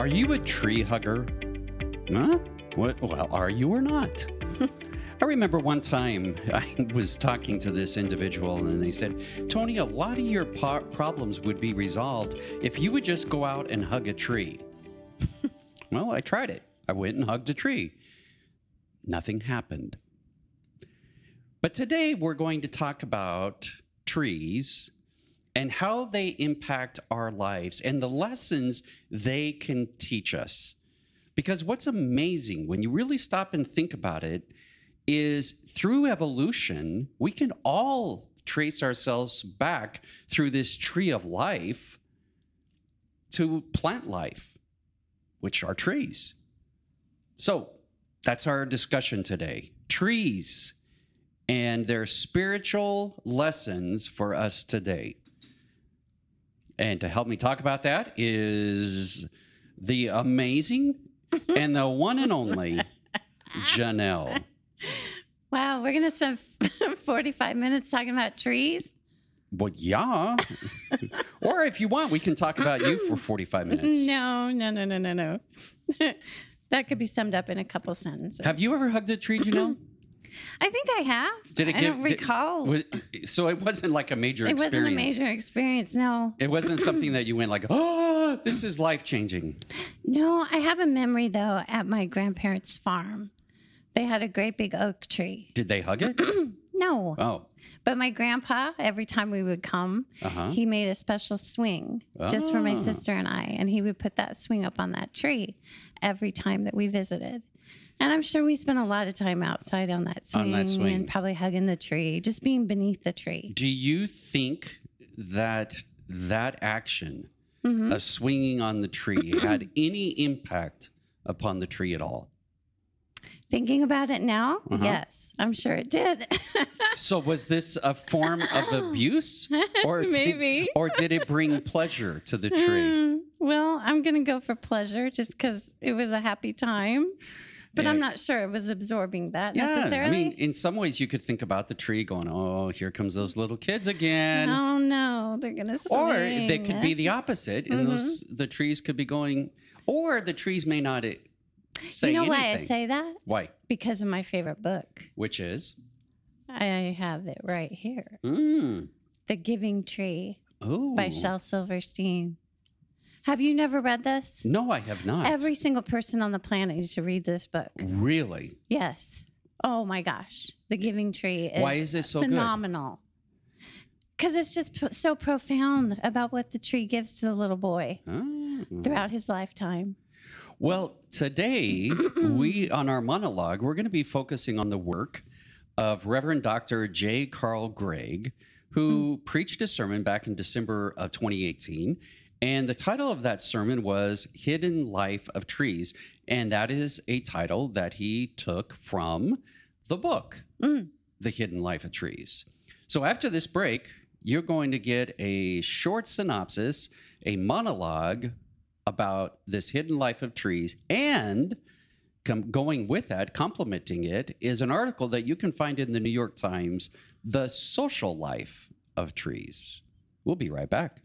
Are you a tree hugger? Huh? What, well, are you or not? I remember one time I was talking to this individual and they said, Tony, a lot of your po- problems would be resolved if you would just go out and hug a tree. well, I tried it. I went and hugged a tree. Nothing happened. But today we're going to talk about trees and how they impact our lives and the lessons they can teach us. Because what's amazing when you really stop and think about it is through evolution, we can all trace ourselves back through this tree of life to plant life, which are trees. So that's our discussion today trees and their spiritual lessons for us today. And to help me talk about that is the amazing and the one and only Janelle. Wow, we're going to spend 45 minutes talking about trees? Well, yeah. or if you want, we can talk about you for 45 minutes. No, no, no, no, no, no. that could be summed up in a couple sentences. Have you ever hugged a tree, Janelle? I think I have. Did it I give, don't did- recall. was- so it wasn't like a major experience. it experience. wasn't a major experience. No. It wasn't something that you went like, oh, this is life changing. No, I have a memory though at my grandparents' farm. They had a great big oak tree. Did they hug it? No, Oh, but my grandpa, every time we would come, uh huh. he made a special swing just for my Ah. sister and I, and he would put that swing up on that tree every time that we visited. And I'm sure we spent a lot of time outside on that swing, On that swing. and probably hugging the tree, just being beneath the tree. Do you think that that action Mhm. of swinging on the tree had any impact upon the tree at all? Thinking about it now, Uh-huh. yes, I'm sure it did. So was this a form of abuse, or did- Maybe. or did it bring pleasure to the tree? Mm, well, I'm going to go for pleasure just because it was a happy time. But Yeah. I'm not sure it was absorbing that necessarily. Yeah, I mean, in some ways, you could think about the tree going, "Oh, here comes those little kids again." oh no, they're going to or they could be the opposite, and those Mm-hmm. the trees could be going, or the trees may not eh, say You know anything. why I say that? Why? Because of my favorite book. Which is? I have it right here Mm. The Giving Tree Oh. by Shel Silverstein. Have you never read this? No, I have not. Every single person on the planet needs to read this book. really? Yes. Oh my gosh. The Giving Tree is Why is it so phenomenal. Because it's just p- so profound about what the tree gives to the little boy Oh. throughout his lifetime. Well, today we on our monologue we're going to be focusing on the work of Reverend Dr. J. Carl Gregg, who mm. preached a sermon back in December of 2018. And the title of that sermon was Hidden Life of Trees. And that is a title that he took from the book, Mm. The Hidden Life of Trees. So after this break, you're going to get a short synopsis, a monologue about this hidden life of trees, and com- going with that, complementing it, is an article that you can find in the New York Times, The Social Life of Trees. We'll be right back.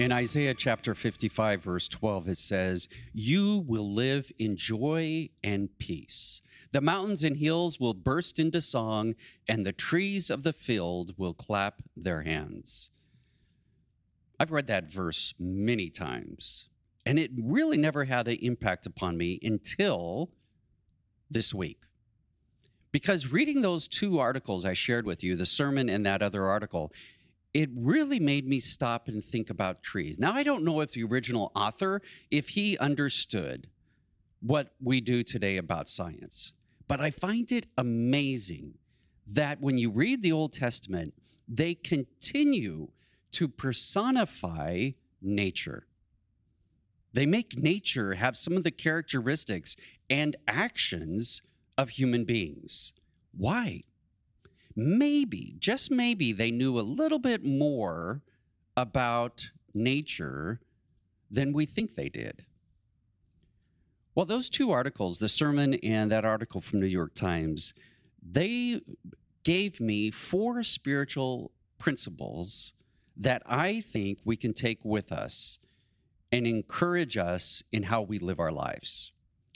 In Isaiah chapter 55, verse 12, it says, You will live in joy and peace. The mountains and hills will burst into song, and the trees of the field will clap their hands. I've read that verse many times, and it really never had an impact upon me until this week. Because reading those two articles I shared with you, the sermon and that other article, it really made me stop and think about trees. Now, I don't know if the original author, if he understood what we do today about science, but I find it amazing that when you read the Old Testament, they continue to personify nature. They make nature have some of the characteristics and actions of human beings. Why? Maybe, just maybe, they knew a little bit more about nature than we think they did. Well, those two articles, the sermon and that article from New York Times, they gave me four spiritual principles that I think we can take with us and encourage us in how we live our lives.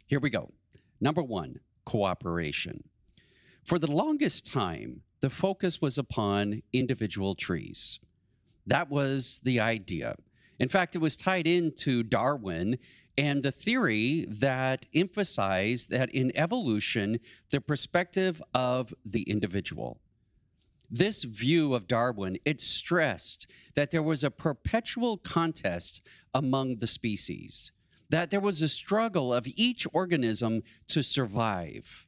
Here we go. Number one, cooperation. For the longest time, the focus was upon individual trees. That was the idea. In fact, it was tied into Darwin and the theory that emphasized that in evolution, the perspective of the individual. This view of Darwin, it stressed that there was a perpetual contest among the species, that there was a struggle of each organism to survive.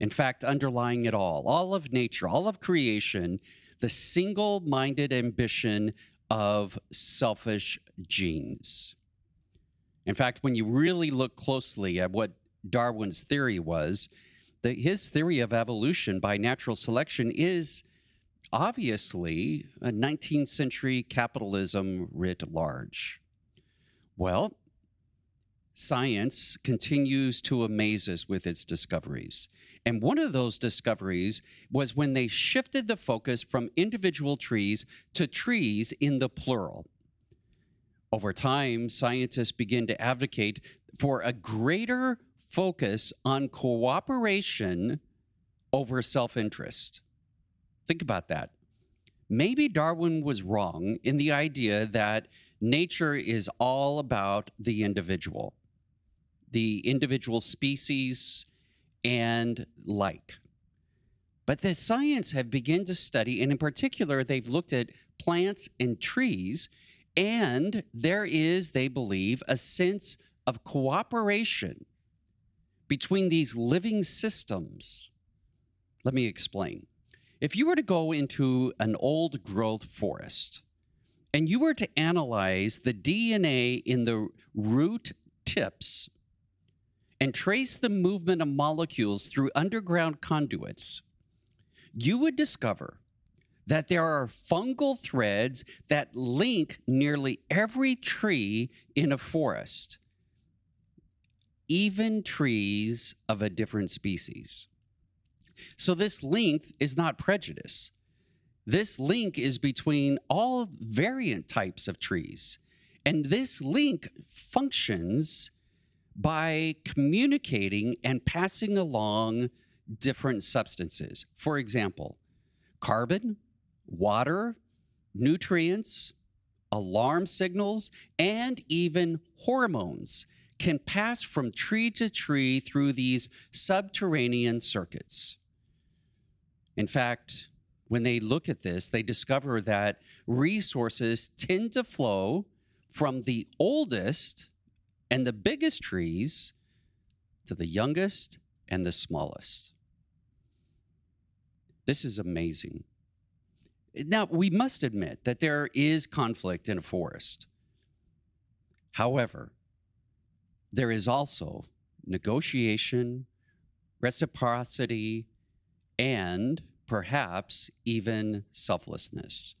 In fact, underlying it all, all of nature, all of creation, the single minded ambition of selfish genes. In fact, when you really look closely at what Darwin's theory was, that his theory of evolution by natural selection is obviously a 19th century capitalism writ large. Well, science continues to amaze us with its discoveries. And one of those discoveries was when they shifted the focus from individual trees to trees in the plural. Over time, scientists begin to advocate for a greater focus on cooperation over self interest. Think about that. Maybe Darwin was wrong in the idea that nature is all about the individual, the individual species and like. But the science have begun to study, and in particular, they've looked at plants and trees, and there is, they believe, a sense of cooperation between these living systems. Let me explain. If you were to go into an old growth forest and you were to analyze the DNA in the root tips and trace the movement of molecules through underground conduits, you would discover that there are fungal threads that link nearly every tree in a forest, even trees of a different species. So, this link is not prejudice. This link is between all variant types of trees. And this link functions by communicating and passing along different substances. For example, carbon, water, nutrients, alarm signals, and even hormones can pass from tree to tree through these subterranean circuits. In fact, when they look at this, they discover that resources tend to flow from the oldest and the biggest trees to the youngest and the smallest. This is amazing. Now, we must admit that there is conflict in a forest. However, there is also negotiation, reciprocity, and perhaps even selflessness.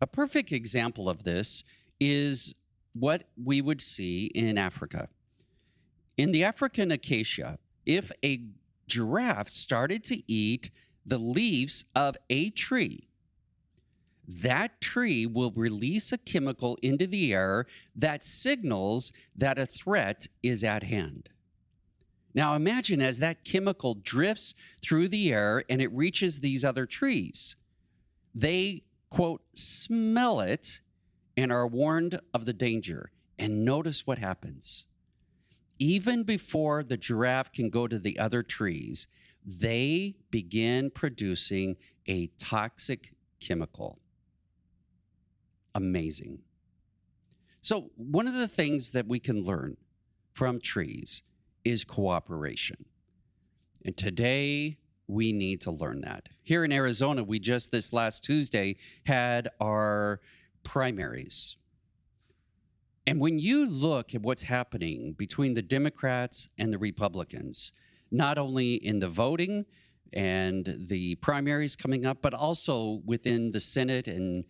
A perfect example of this is what we would see in Africa. In the African acacia, if a giraffe started to eat the leaves of a tree, that tree will release a chemical into the air that signals that a threat is at hand. Now imagine as that chemical drifts through the air and it reaches these other trees. They, quote, smell it and are warned of the danger. And notice what happens. Even before the giraffe can go to the other trees, they begin producing a toxic chemical. Amazing. So, one of the things that we can learn from trees is cooperation. And today, we need to learn that. Here in Arizona, we just this last Tuesday had our primaries. And when you look at what's happening between the Democrats and the Republicans, not only in the voting and the primaries coming up, but also within the Senate and,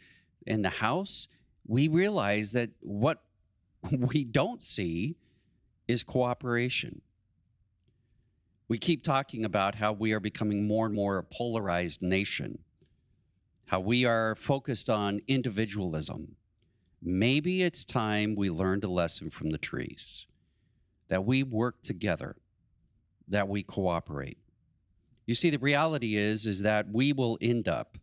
and the House, we realize that what we don't see is cooperation. We keep talking about how we are becoming more and more a polarized nation, how we are focused on individualism. Maybe it's time we learned a lesson from the trees that we work together, that we cooperate. You see, the reality is, is that we will end up,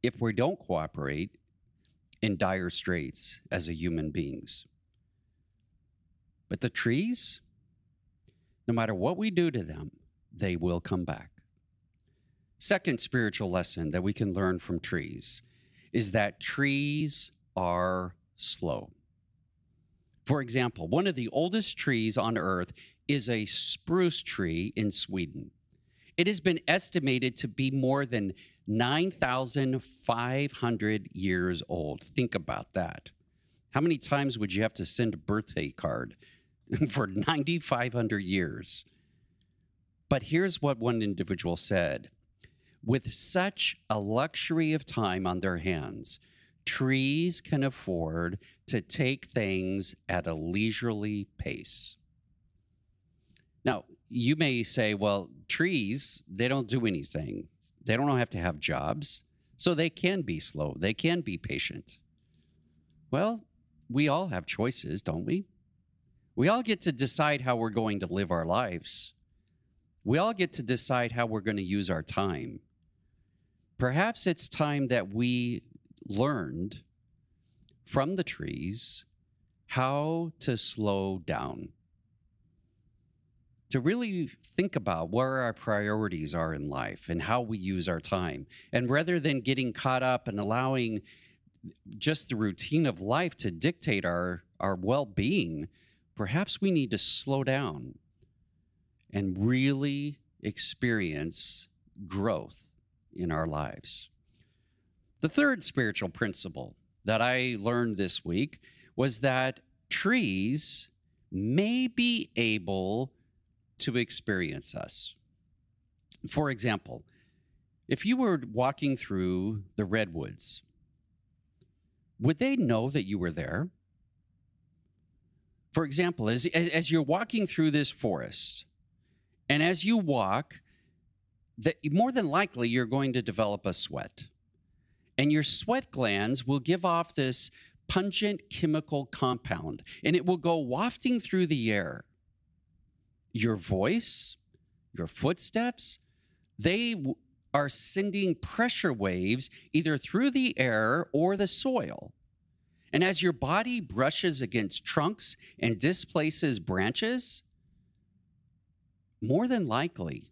if we don't cooperate, in dire straits as a human beings. But the trees, no matter what we do to them, they will come back. Second spiritual lesson that we can learn from trees is that trees are slow. For example, one of the oldest trees on earth is a spruce tree in Sweden. It has been estimated to be more than 9,500 years old. Think about that. How many times would you have to send a birthday card for 9,500 years? But here's what one individual said with such a luxury of time on their hands, trees can afford to take things at a leisurely pace. Now, you may say, well, trees, they don't do anything. They don't have to have jobs, so they can be slow. They can be patient. Well, we all have choices, don't we? We all get to decide how we're going to live our lives. We all get to decide how we're going to use our time. Perhaps it's time that we learned from the trees how to slow down to really think about where our priorities are in life and how we use our time. And rather than getting caught up and allowing just the routine of life to dictate our, our well being, perhaps we need to slow down and really experience growth in our lives. The third spiritual principle that I learned this week was that trees may be able to experience us. For example, if you were walking through the redwoods, would they know that you were there? For example, as, as, as you're walking through this forest, and as you walk, that more than likely you're going to develop a sweat. And your sweat glands will give off this pungent chemical compound, and it will go wafting through the air your voice, your footsteps, they w- are sending pressure waves either through the air or the soil. And as your body brushes against trunks and displaces branches, more than likely,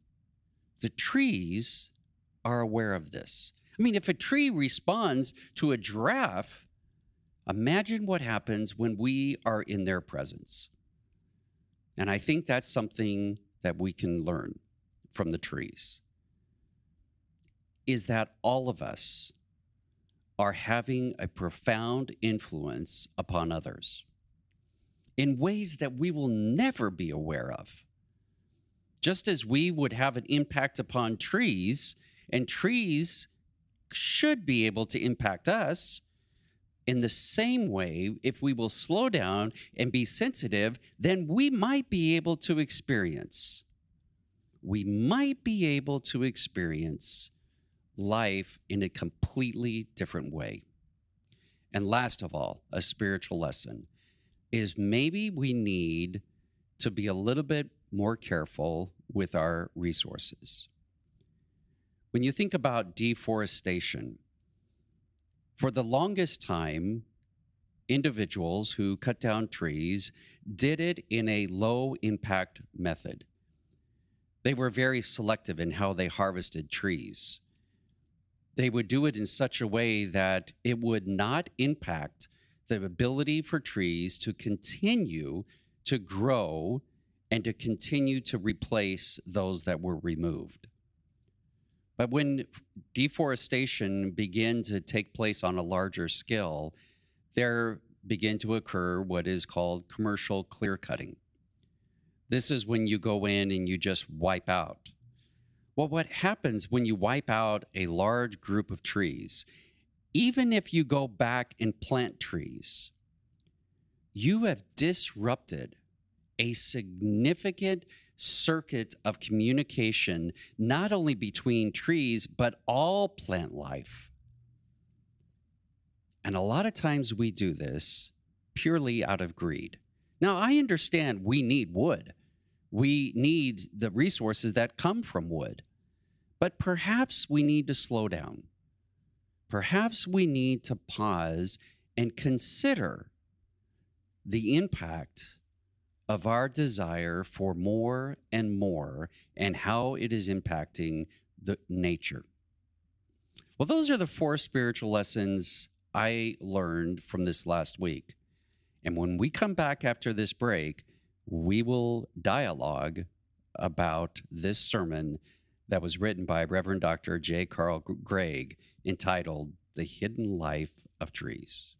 the trees are aware of this. I mean, if a tree responds to a giraffe, imagine what happens when we are in their presence. And I think that's something that we can learn from the trees is that all of us are having a profound influence upon others in ways that we will never be aware of. Just as we would have an impact upon trees, and trees should be able to impact us, in the same way, if we will slow down and be sensitive, then we might be able to experience, we might be able to experience life in a completely different way. And last of all, a spiritual lesson is maybe we need to be a little bit more careful with our resources. When you think about deforestation, for the longest time, individuals who cut down trees did it in a low impact method. They were very selective in how they harvested trees. They would do it in such a way that it would not impact the ability for trees to continue to grow and to continue to replace those that were removed. But when deforestation began to take place on a larger scale, there began to occur what is called commercial clear cutting. This is when you go in and you just wipe out. Well, what happens when you wipe out a large group of trees? even if you go back and plant trees, you have disrupted a significant circuit of communication, not only between trees, but all plant life. And a lot of times we do this purely out of greed. Now, I understand we need wood, we need the resources that come from wood, but perhaps we need to slow down. Perhaps we need to pause and consider the impact of our desire for more and more and how it is impacting the nature. Well, those are the four spiritual lessons I learned from this last week. And when we come back after this break, we will dialogue about this sermon that was written by Reverend Dr. J. Carl Gregg entitled The Hidden Life of Trees.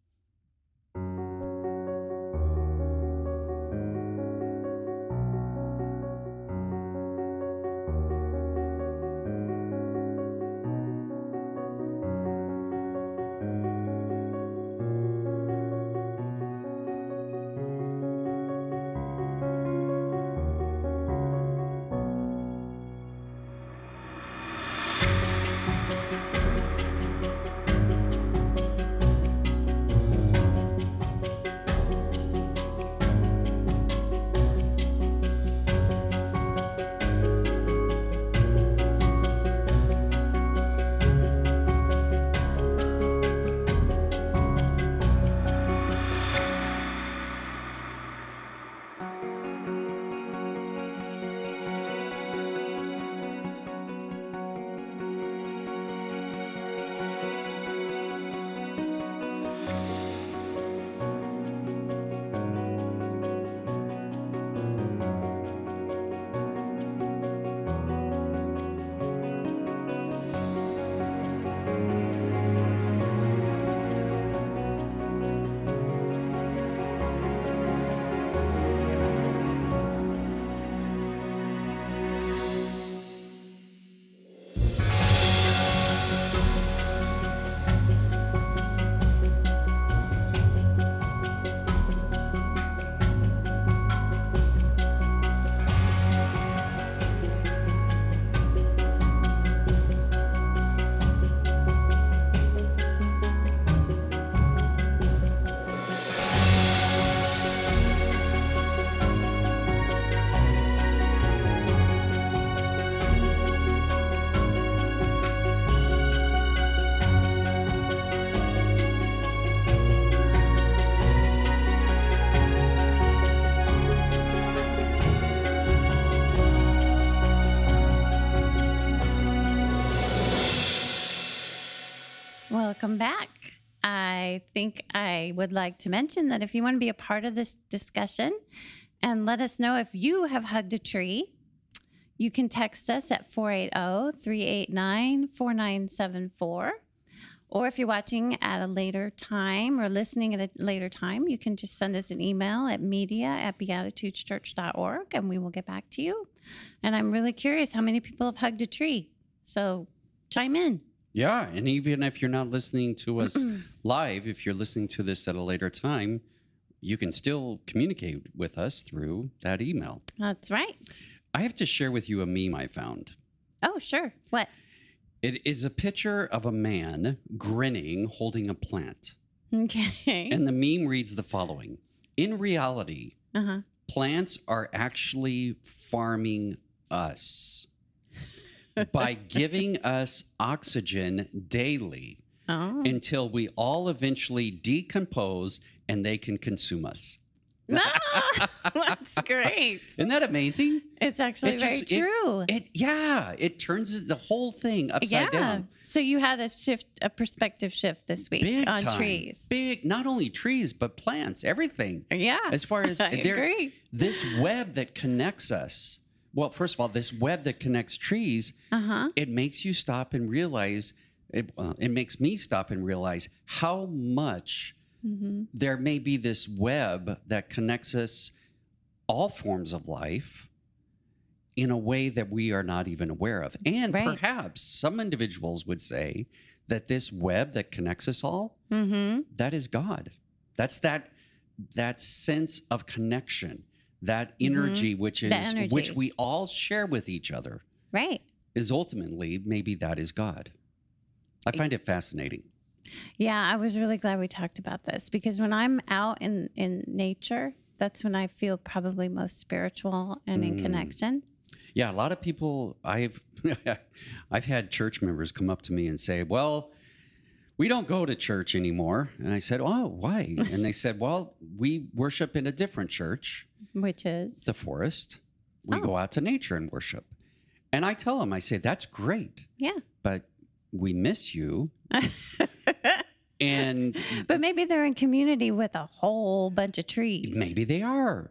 Welcome back. I think I would like to mention that if you want to be a part of this discussion and let us know if you have hugged a tree, you can text us at 480 389 4974. Or if you're watching at a later time or listening at a later time, you can just send us an email at media at beatitudeschurch.org and we will get back to you. And I'm really curious how many people have hugged a tree. So chime in. Yeah, and even if you're not listening to us live, if you're listening to this at a later time, you can still communicate with us through that email. That's right. I have to share with you a meme I found. Oh, sure. What? It is a picture of a man grinning holding a plant. Okay. And the meme reads the following In reality, Uh huh. plants are actually farming us by giving us oxygen daily Oh. until we all eventually decompose and they can consume us. no, that's great. Isn't that amazing? It's actually It very just- it- true. It yeah, it turns the whole thing upside yeah. down. So you had a shift, a perspective shift this week Big on time. trees. Big, not only trees but plants, everything. Yeah. As far as I there's agree. this web that connects us. Well, first of all, this web that connects trees, Uh huh. it makes you stop and realize. It, uh, it makes me stop and realize how much hmm there may be this web that connects us all forms of life in a way that we are not even aware of. And Right. perhaps some individuals would say that this web that connects us all, Mm-hmm. that is God. That's that that sense of connection, that Mhm. energy which is energy. which we all share with each other Right. is ultimately maybe that is God. I find it fascinating. Yeah, I was really glad we talked about this because when I'm out in in nature, that's when I feel probably most spiritual and in Mm. connection. Yeah, a lot of people I've I've had church members come up to me and say, "Well, we don't go to church anymore." And I said, "Oh, why?" And they said, "Well, we worship in a different church, Which is the forest. We Oh. go out to nature and worship." And I tell them, I say, "That's great, yeah. but we miss you." And but maybe they're in community with a whole bunch of trees. maybe they are.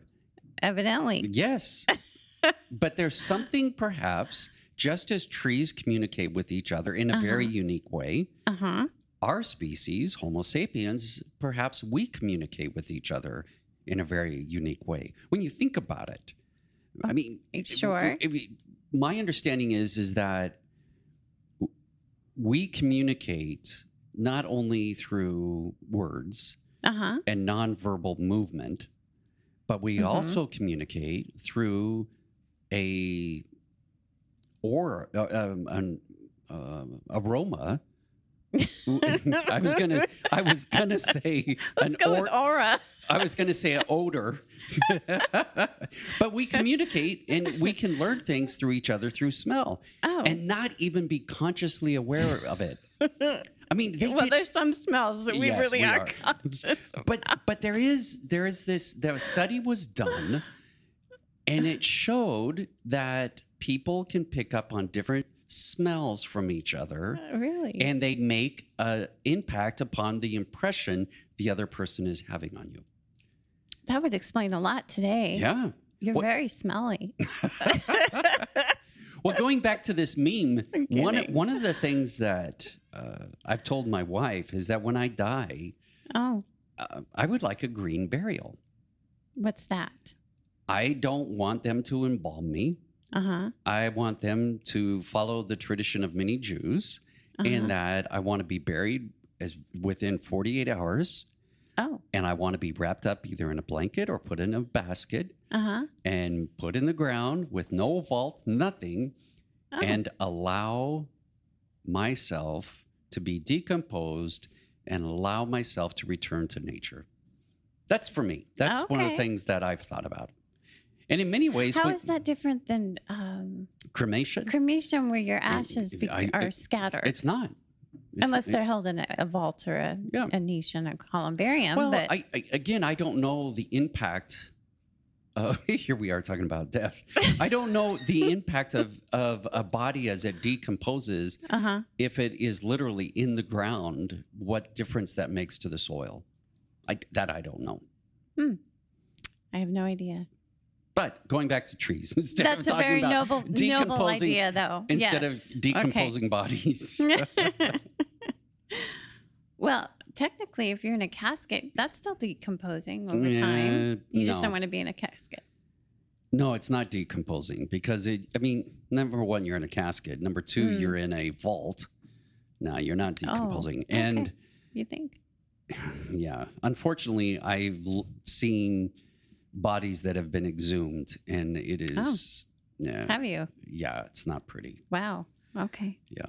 Evidently. Yes. but there's something perhaps just as trees communicate with each other in a very Uh-huh. unique way, Uh-huh. our species, Homo sapiens, perhaps we communicate with each other in a very unique way. When you think about it, I mean, Sure. if- if- my understanding is is that we communicate not only through words Uh-huh. and nonverbal movement, but we Mhm. also communicate through a or uh, um, an uh, aroma. I was gonna I was gonna say Let's an go or- with aura. I was gonna say an odor, but we communicate and we can learn things through each other through smell Oh. and not even be consciously aware of it. I mean, well, did- there's some smells that we Yes, really we are, are. conscious of. but but there is there is this the study was done and it showed that people can pick up on different smells from each other Uh, really? and they make an impact upon the impression the other person is having on you that would explain a lot today. yeah You're What- very smelly. well going back to this meme one one of the things that uh, i've told my wife is that when i die Oh, uh, i would like a green burial what's that? i don't want them to embalm me Uh-huh. I want them to follow the tradition of many Jews, uh-huh. in that I want to be buried as within 48 hours, Oh, and I want to be wrapped up either in a blanket or put in a basket uh-huh. and put in the ground with no vault, nothing, Oh. and allow myself to be decomposed and allow myself to return to nature. That's for me. That's one of the things that I've thought about. And in many ways, How when- is that different than um, cremation? cremation where your ashes be- I- are it- scattered? It's not. Unless they're held in a, a vault or a, Yeah. a niche in a columbarium. Well, but I, I, again, I don't know the impact. Uh, here we are talking about death. I don't know the impact of of a body as it decomposes. uh-huh. If it is literally in the ground, what difference that makes to the soil? I, that I don't know. I have no idea. But going back to trees instead That's of a talking very about noble, noble idea, though. instead Yes. of decomposing bodies. Well, technically, if you're in a casket, that's still decomposing over Yeah, time. You just don't want to be in a casket. No, it's not decomposing because it. I mean, number one, you're in a casket. Number two, Mm. you're in a vault. No, you're not decomposing. And Oh, okay. You think? yeah, unfortunately, I've l- seen bodies that have been exhumed, and it is. Yeah, Oh. Have you? Yeah, it's not pretty. Wow. Okay. Yeah.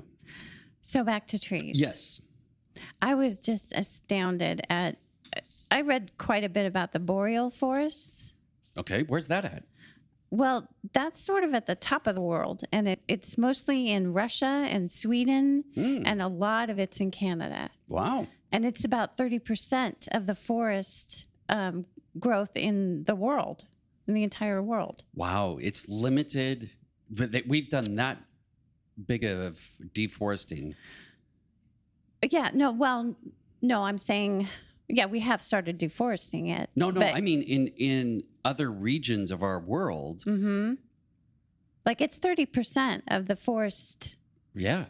So back to trees. Yes. I was just astounded at. I read quite a bit about the boreal forests. Okay. Where's that at? Well, that's sort of at the top of the world, and it, it's mostly in Russia and Sweden, Hmm, and a lot of it's in Canada. wow. And it's about 30% of the forest um, growth in the world, in the entire world. Wow. It's limited. But we've done that big of deforesting. Yeah, no, well, no, I'm saying, yeah, we have started deforesting it. No, no. But- I mean, in in other regions of our world. hmm Like it's 30% of the forest Yeah,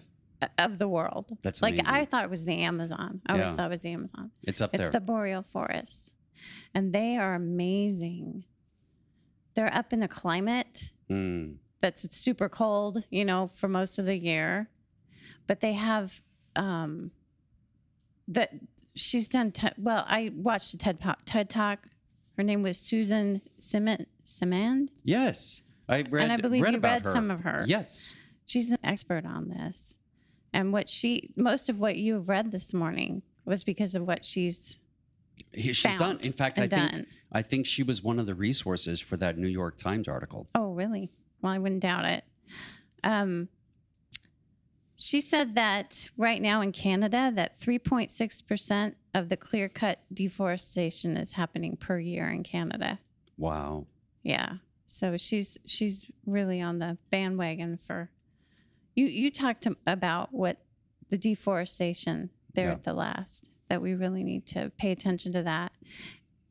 of the world. that's Like. I thought it was the Amazon. I always thought it was the Amazon. it's up there. It's the boreal forest. And they are amazing. They're up in the climate Mm. that's super cold, you know, for most of the year. But they have um, that she's done. Well, I watched a TED Talk. TED Talk. Her name was Susan Simon Simard, Yes. I read, and I believe read you read her. some of her. Yes. She's an expert on this, and what she most of what you've read this morning was because of what she's She's done. In fact, I and think. I think she was one of the resources for that New York Times article. Oh, really? Well, I wouldn't doubt it. Um, she said that right now in Canada, that 3.6% of the clear cut deforestation is happening per year in Canada. Wow. Yeah. So she's she's really on the bandwagon for you you talked to- about what the deforestation there Yeah. at the last that we really need to pay attention to that.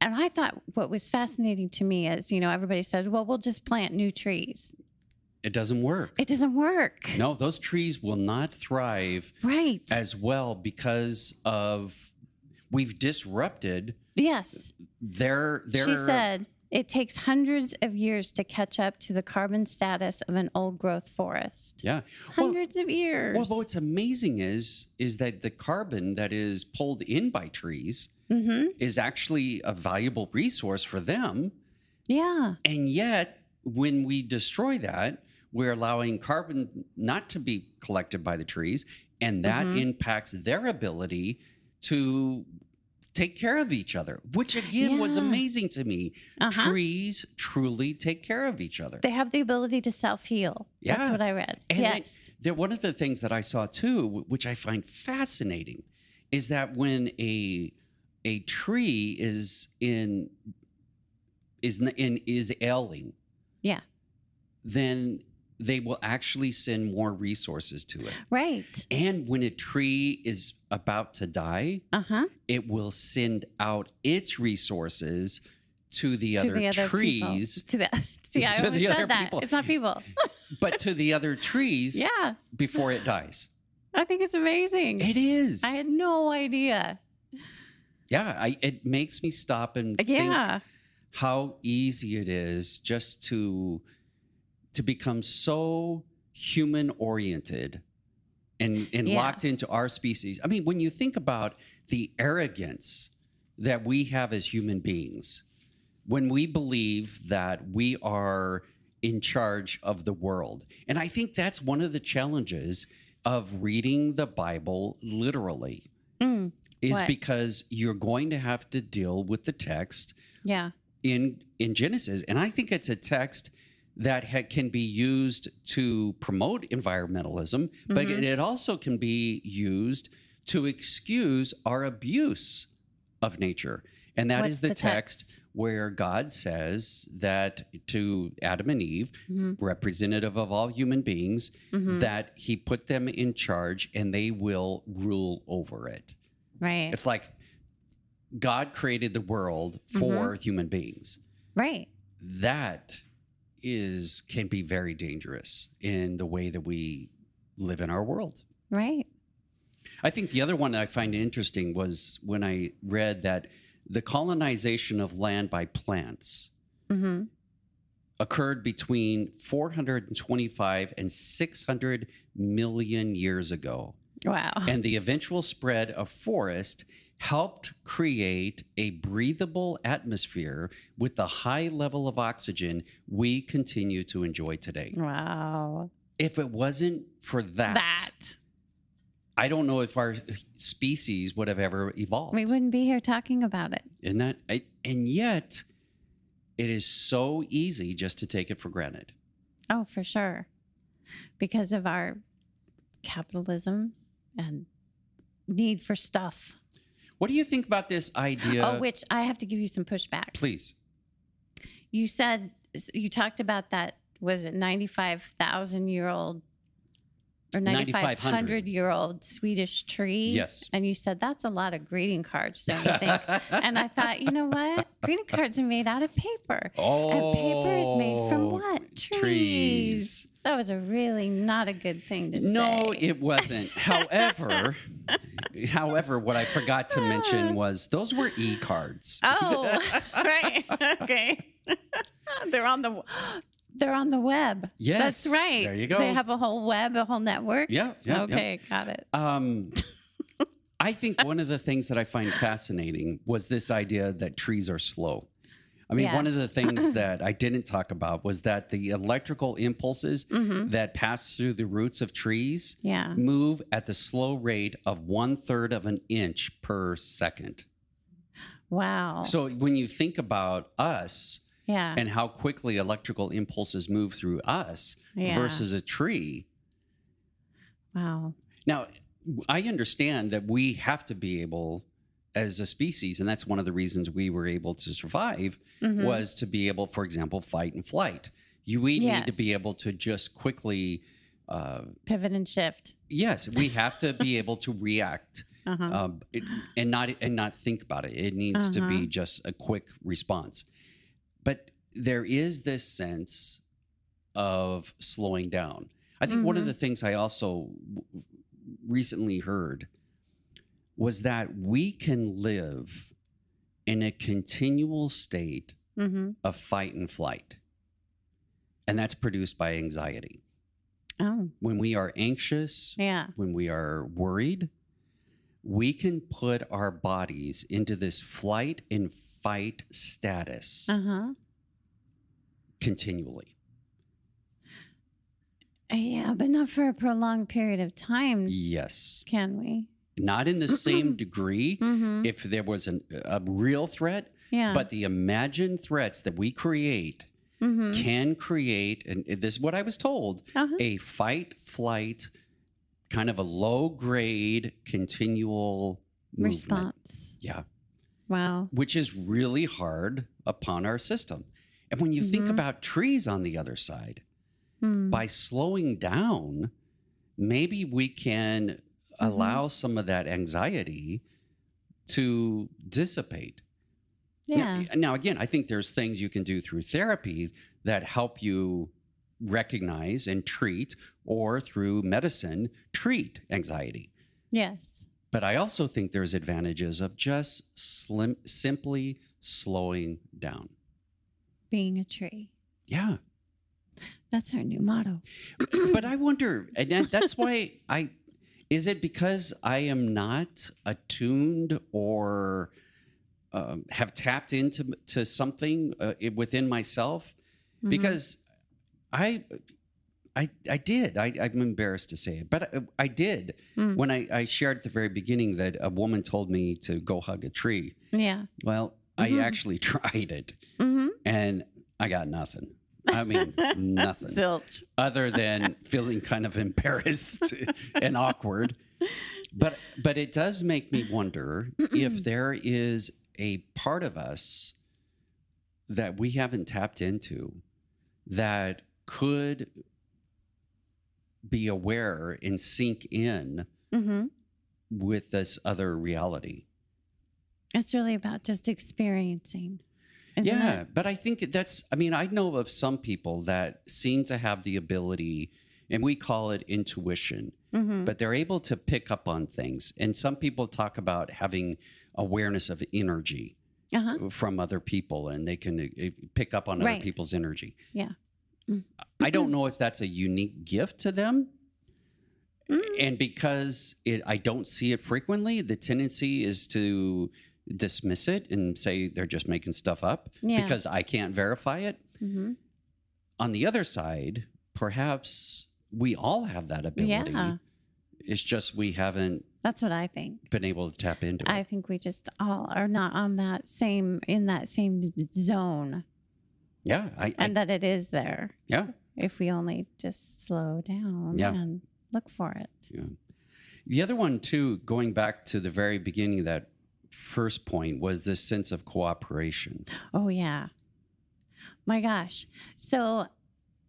And I thought what was fascinating to me is, you know, everybody said, well, we'll just plant new trees. It doesn't work. It doesn't work. No, those trees will not thrive Right. as well because of we've disrupted yes. their their She said it takes hundreds of years to catch up to the carbon status of an old growth forest. yeah. Well, Hundreds of years. well, but what's amazing is is that the carbon that is pulled in by trees mm-hmm. is actually a valuable resource for them. Yeah. And yet, when we destroy that, we're allowing carbon not to be collected by the trees, and that Mhm. impacts their ability to take care of each other, which again was amazing to me. Uh-huh. Trees truly take care of each other. They have the ability to self heal. Yeah. That's what I read. And they- yes. There, one of the things that I saw too, which I find fascinating, is that when a a tree is in is in is ailing, Yeah. then they will actually send more resources to it. right. And when a tree is about to die, Uh huh. it will send out its resources to the To other the other trees, people. To the see, I To almost the other said that. people. It's not people. but to the other trees yeah. before it dies. I think it's amazing. It is. I had no idea. yeah, I, it makes me stop and think how easy it is just to to become so human oriented and and Yeah. locked into our species. I mean, when you think about the arrogance that we have as human beings, when we believe that we are in charge of the world. And I think that's one of the challenges of reading the Bible literally Mm, is What? because you're going to have to deal with the text yeah. in in Genesis, and I think it's a text that ha- can be used to promote environmentalism, but Mhm. it also can be used to excuse our abuse of nature, and that is What's the, the text, text? where God says that to Adam and Eve, hmm representative of all human beings, hmm that He put them in charge and they will rule over it. Right. It's like God created the world for human beings. right. That is can be very dangerous in the way that we live in our world. Right. I think the other one that I find interesting was when I read that the colonization of land by plants hmm occurred between 425 and 600 million years ago. Wow. and the eventual spread of forest helped create a breathable atmosphere with the high level of oxygen we continue to enjoy today. wow. If it wasn't for that, That. I don't know if our species would have ever evolved. We wouldn't be here talking about it. And that? I, and yet, it is so easy just to take it for granted. Oh, for sure. Because of our capitalism and need for stuff. What do you think about this idea? Oh, which I have to give you some pushback. Please. You said you talked about that was it 95,000 year old or 9,500 year old Swedish tree? Yes. And you said that's a lot of greeting cards, don't you think? and I thought, you know what? Greeting cards are made out of paper. oh, And paper is made oh, from what? Trees. Trees. That was a really not a good thing to No, say. No, it wasn't. however, however, what I forgot to mention was those were e-cards. Oh, right. Okay. They're on the They're on the web. Yes. That's right. There you go. They have a whole web, a whole network. Yeah. yeah yeah. okay, got it. Um, I think one of the things that I find fascinating was this idea that trees are slow. I mean, Yeah. one of the things that I didn't talk about was that the electrical impulses hmm that pass through the roots of trees Yeah. move at the slow rate of one third of an inch per second. Wow. So when you think about us yeah. and how quickly electrical impulses move through us yeah. versus a tree, Wow. Now, I understand that we have to be able, as a species, and that's one of the reasons we were able to survive, Mhm. was to be able, for example, fight and flight. You we need to be able to just quickly. Uh, Pivot and shift. yes, we have to be able to react Uh-huh. um, it- and not and not think about it. It needs to be Uh-huh. just a quick response. But there is this sense of slowing down. I think one of Mhm. the things I also w- recently heard was that we can live in a continual state hmm of fight and flight. And that's produced by anxiety. Oh, When we are anxious, yeah. when we are worried, we can put our bodies into this flight and fight status Uh huh. continually. Yeah, but not for a prolonged period of time, Yes. can we? Not in the same degree Mm-hmm. if there was an, a real threat, Yeah. but the imagined threats that we create mm-hmm. can create, and this is what I was told, uh-huh. a fight, flight, kind of a low grade, continual movement. response. Yeah. Wow. which is really hard upon our system. And when you think Mhm. about trees on the other side, Hmm. by slowing down, maybe we can Mm-hmm. Mm-hmm. allow some of that anxiety to dissipate. Yeah. Now, again, I think there's things you can do through therapy that help you recognize and treat, or through medicine, treat anxiety. Yes. But I also think there's advantages of just slim, simply slowing down. Being a tree. Yeah. That's our new motto. but I wonder, and that's why I, is it because I am not attuned or um, have tapped into to something uh, within myself? Mhm. Because I, I, I did. I, I'm embarrassed to say it, but I, I did Mm. when I, I shared at the very beginning that a woman told me to go hug a tree. yeah. Well, Mhm. I actually tried it Mm-hmm. and I got nothing. I mean, nothing Zilch. other than feeling kind of embarrassed and awkward. But but it does make me wonder if there is a part of us that we haven't tapped into that could be aware and sink in Mm-hmm. with this other reality. It's really about just experiencing. Isn't yeah, it? but I think that's, I mean, I know of some people that seem to have the ability, and we call it intuition, Mhm. but they're able to pick up on things. And some people talk about having awareness of energy Uh-huh. from other people, and they can uh, pick up on Right. other people's energy. Yeah. Mm. I don't know if that's a unique gift to them. Mm. And because it, I don't see it frequently, the tendency is to dismiss it and say they're just making stuff up Yeah. because I can't verify it. Mhm. On the other side, perhaps we all have that ability. Yeah. It's just we haven't That's what I think. been able to tap into it. I think we just all are not on that same in that same zone, yeah, I, I- and that it is there yeah. if we only just slow down Yeah. and look for it. Yeah. The other one too, going back to the very beginning of that first point, was this sense of cooperation. Oh yeah, my gosh. So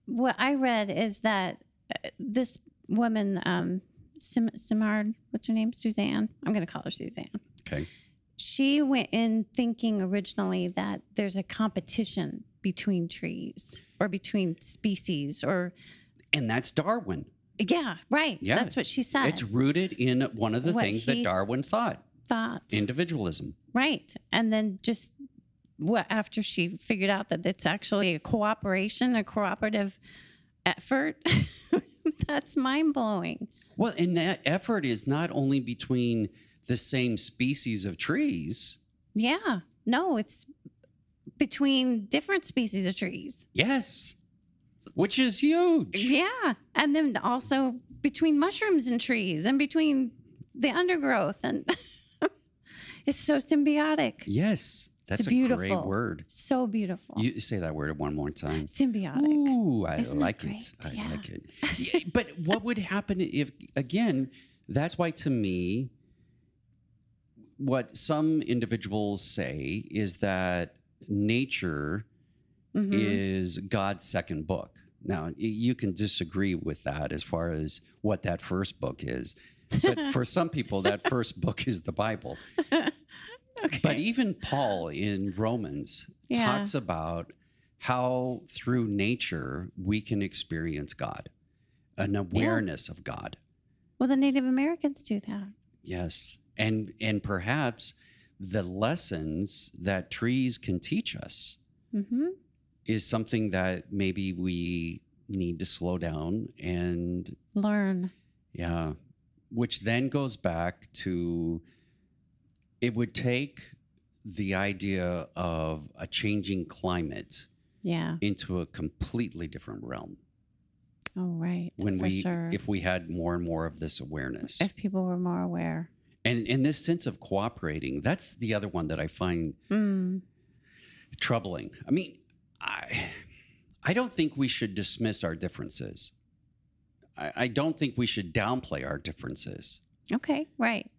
what I read is that uh, this woman, um, Sim- Simard, what's her name? Suzanne. I'm going to call her Suzanne. Okay. She went in thinking originally that there's a competition between trees or between species or And that's Darwin. yeah, right. Yeah. That's what she said. It's rooted in one of the What things that Darwin thought thought. individualism. right. And then just what after she figured out that it's actually a cooperation, a cooperative effort. That's mind blowing. Well, and that effort is not only between the same species of trees. Yeah. No, it's between different species of trees. Yes. Which is huge. Yeah. And then also between mushrooms and trees and between the undergrowth and it's so symbiotic. Yes. That's a great beautiful. word. So beautiful. You say that word one more time. symbiotic. Ooh, I Isn't like it. I Yeah. like it. But what would happen if, again, that's why to me, what some individuals say is that nature Mhm. is God's second book. Now, you can disagree with that as far as what that first book is. But for some people, that first book is the Bible. But even Paul in Romans Yeah. talks about how through nature we can experience God, an awareness of God. Well, the Native Americans do that. Yes. And and perhaps the lessons that trees can teach us hmm is something that maybe we need to slow down and Learn. yeah, which then goes back to it would take the idea of a changing climate Yeah. into a completely different realm Oh, right. when For we sure. if we had more and more of this awareness if people were more aware. and in this sense of cooperating that's the other one that i find Mm. troubling i mean i i don't think we should dismiss our differences i, I don't think we should downplay our differences Okay. Right.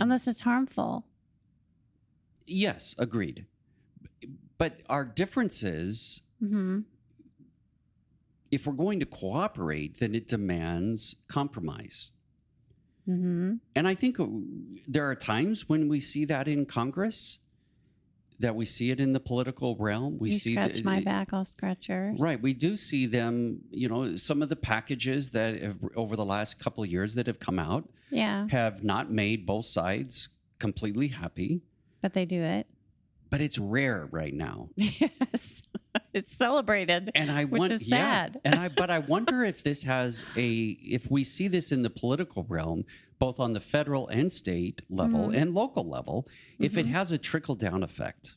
Unless it's harmful. yes agreed but our differences hmm if we're going to cooperate then it demands compromise hmm And I think uh, there are times when we see that in Congress, that we see it in the political realm. We you see scratch the- my back, I'll scratch yours. Right, we do see them. You know, some of the packages that have over the last couple of years that have come out Yeah. have not made both sides completely happy. But they do it. But it's rare right now, Yes. It's celebrated. and I Which want, is yeah, sad. and I, but I wonder if this has a, if we see this in the political realm, both on the federal and state level Mhm. and local level, if it Mhm. has a trickle down effect.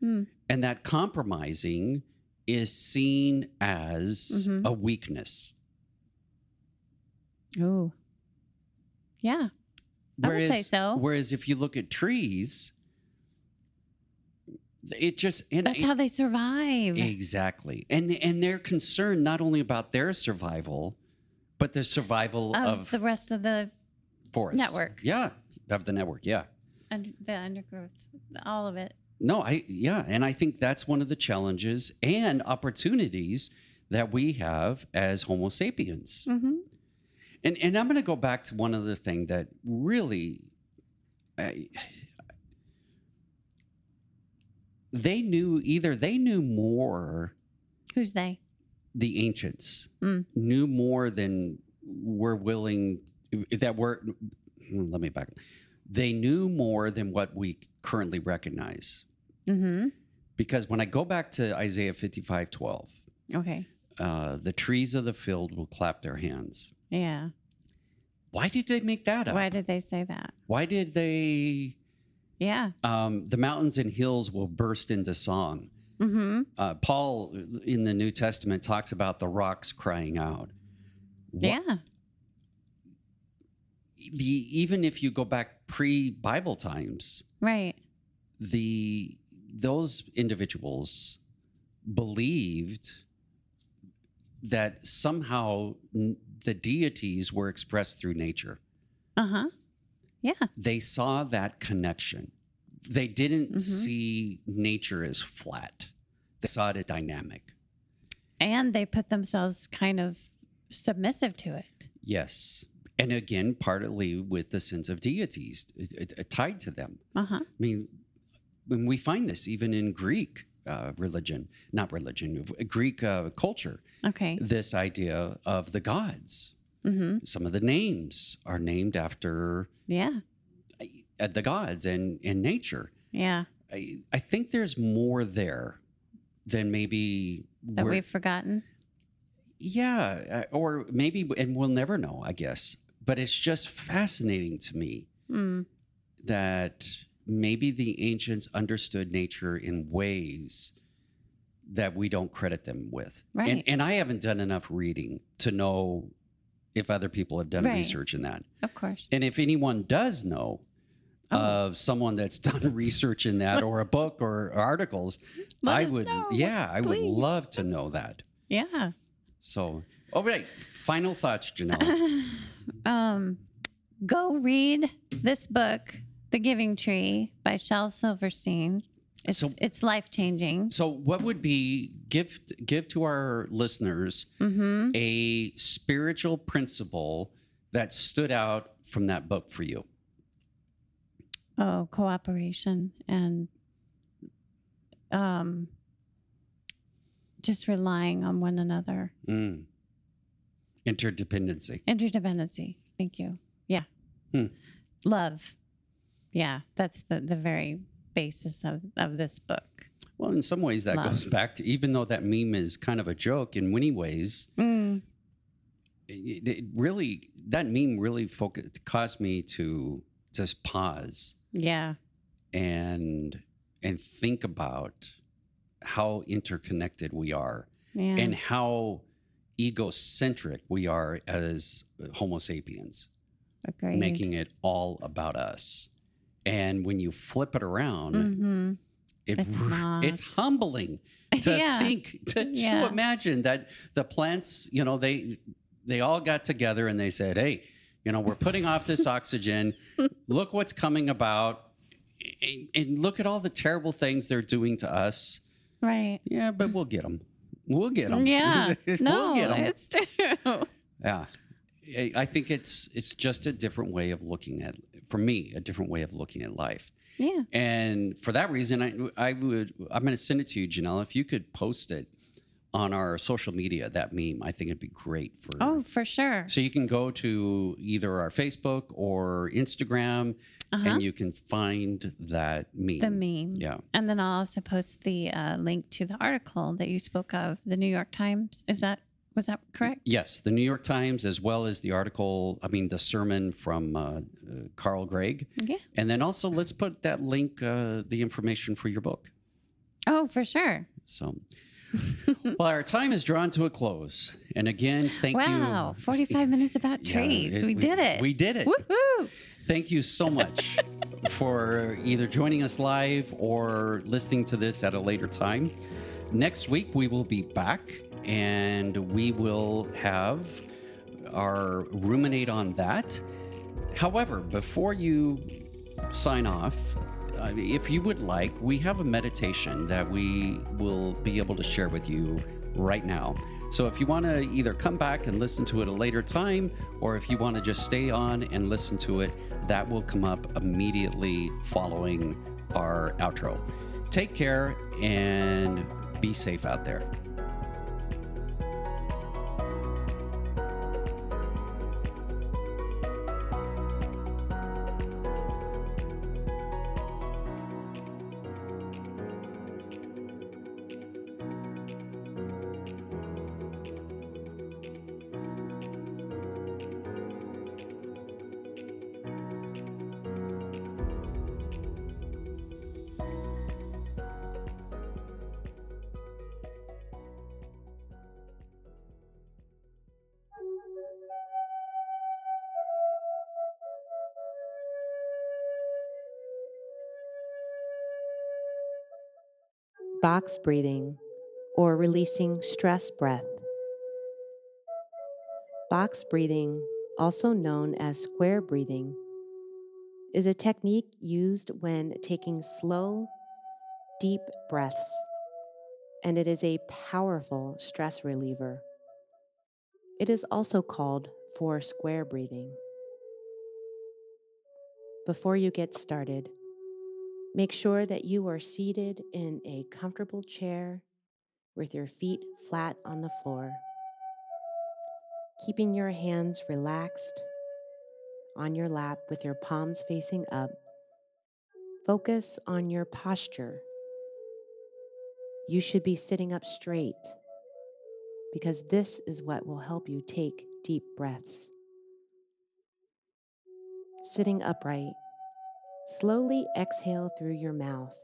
Hmm. and that compromising is seen as Mhm. a weakness. Oh. Yeah. I would say so. Whereas if you look at trees, it just and That's it- how they survive. exactly, and and they're concerned not only about their survival, but the survival of, of, the rest of the forest network. Yeah, of the network. Yeah. und- the undergrowth, all of it. No, I yeah, and I think that's one of the challenges and opportunities that we have as Homo sapiens. hmm And and I'm going to go back to one other thing that really, I, they knew either they knew more. Who's they? The ancients Mm. knew more than we're willing that we're. Let me back. up. They knew more than what we currently recognize. hmm Because when I go back to Isaiah 55, 12, Okay. uh, the trees of the field will clap their hands. Yeah. Why did they make that up? Why did they say that? Why did they? Yeah. Um, the mountains and hills will burst into song. hmm Uh, Paul in the New Testament talks about the rocks crying out. Wha- Yeah. The even if you go back pre-Bible times, Right. the those individuals believed that somehow n- the deities were expressed through nature. Uh huh. Yeah. They saw that connection. They didn't Mhm. see nature as flat. They saw it as dynamic. And they put themselves kind of submissive to it. Yes. And again, partly with the sense of deities tied to them. Uh huh. I mean, when we find this even in Greek uh, religion, not religion, Greek uh, culture, Okay. this idea of the gods. Hmm Some of the names are named after Yeah. uh, the gods and, and nature. Yeah. I, I think there's more there than maybe that we've forgotten. yeah, uh, or maybe, and we'll never know, I guess. But it's just fascinating to me Mm. that maybe the ancients understood nature in ways that we don't credit them with. Right. And, and I haven't done enough reading to know if other people have done Right. research in that. Of course. And if anyone does know Oh. of someone that's done research in that or a book or articles, Let I would, know, yeah, I would love to know that. Yeah. So, all right. Final thoughts, Janelle. um, go read this book, The Giving Tree by Shel Silverstein. It's So- it's life changing. so, what would be give give to our listeners Mm-hmm. a spiritual principle that stood out from that book for you? Oh, cooperation and um, just relying on one another. Mm. Interdependency. Interdependency. Thank you. Yeah. Hmm. Love. Yeah, that's the the very basis of of this book. Well, in some ways, that Love. goes back to even though that meme is kind of a joke, in many ways, Mm. it, it really that meme really focused caused me to just pause Yeah. and and think about how interconnected we are Yeah. and how egocentric we are as homo sapiens Agreed. making it all about us and when you flip it around Mm-hmm. it, It's it's humbling to yeah. think to, to Yeah. imagine that the plants you know they they all got together and they said hey you know we're putting off this oxygen look what's coming about and, and look at all the terrible things they're doing to us Right. yeah but we'll get them we'll get them Yeah. we'll no, get them it's true. yeah I- i think it's it's just a different way of looking at for me a different way of looking at life Yeah. and for that reason, I, I would, I'm going to send it to you, Janelle. If you could post it on our social media, that meme, I think it'd be great for. Oh, for sure. So you can go to either our Facebook or Instagram Uh-huh. and you can find that meme. The meme. Yeah. And then I'll also post the uh, link to the article that you spoke of, the New York Times. Is that was that correct? Yes, the New York Times, as well as the article, I mean, the sermon from uh, uh, Carl Gregg. Yeah. And then also, let's put that link, uh, the information for your book. Oh, for sure. So, well, our time is drawn to a close. And again, thank you. wow. 45 minutes about Yeah, trees. we, did it. We did it. Woohoo. Thank you so much for either joining us live or listening to this at a later time. Next week, we will be back and we will have our ruminate on that. However, before you sign off, uh, if you would like, we have a meditation that we will be able to share with you right now. So if you want to either come back and listen to it a later time, or if you want to just stay on and listen to it, that will come up immediately following our outro. Take care and be safe out there. Box breathing, or releasing stress breath. Box breathing, also known as square breathing, is a technique used when taking slow, deep breaths, and it is a powerful stress reliever. It is also called four square breathing. Before you get started, Make sure that you are seated in a comfortable chair with your feet flat on the floor, keeping your hands relaxed on your lap with your palms facing up, Focus on your posture. You should be sitting up straight because this is what will help you take deep breaths. Sitting upright, slowly exhale through your mouth,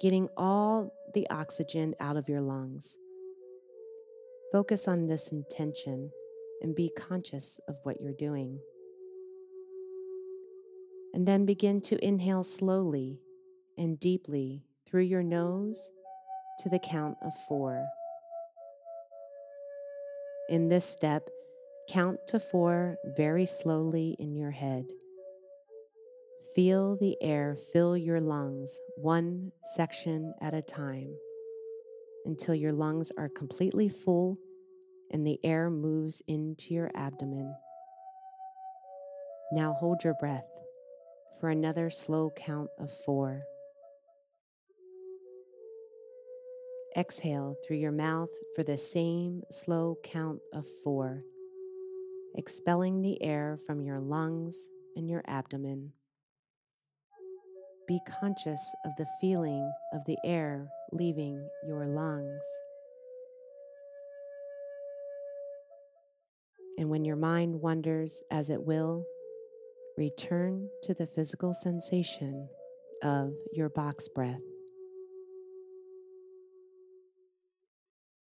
getting all the oxygen out of your lungs. Focus on this intention and be conscious of what you're doing. And then begin to inhale slowly and deeply through your nose to the count of four. In this step, count to four very slowly in your head. Feel the air fill your lungs one section at a time until your lungs are completely full and the air moves into your abdomen. Now hold your breath for another slow count of four. Exhale through your mouth for the same slow count of four, expelling the air from your lungs and your abdomen. Be conscious of the feeling of the air leaving your lungs. And when your mind wanders, as it will, return to the physical sensation of your box breath.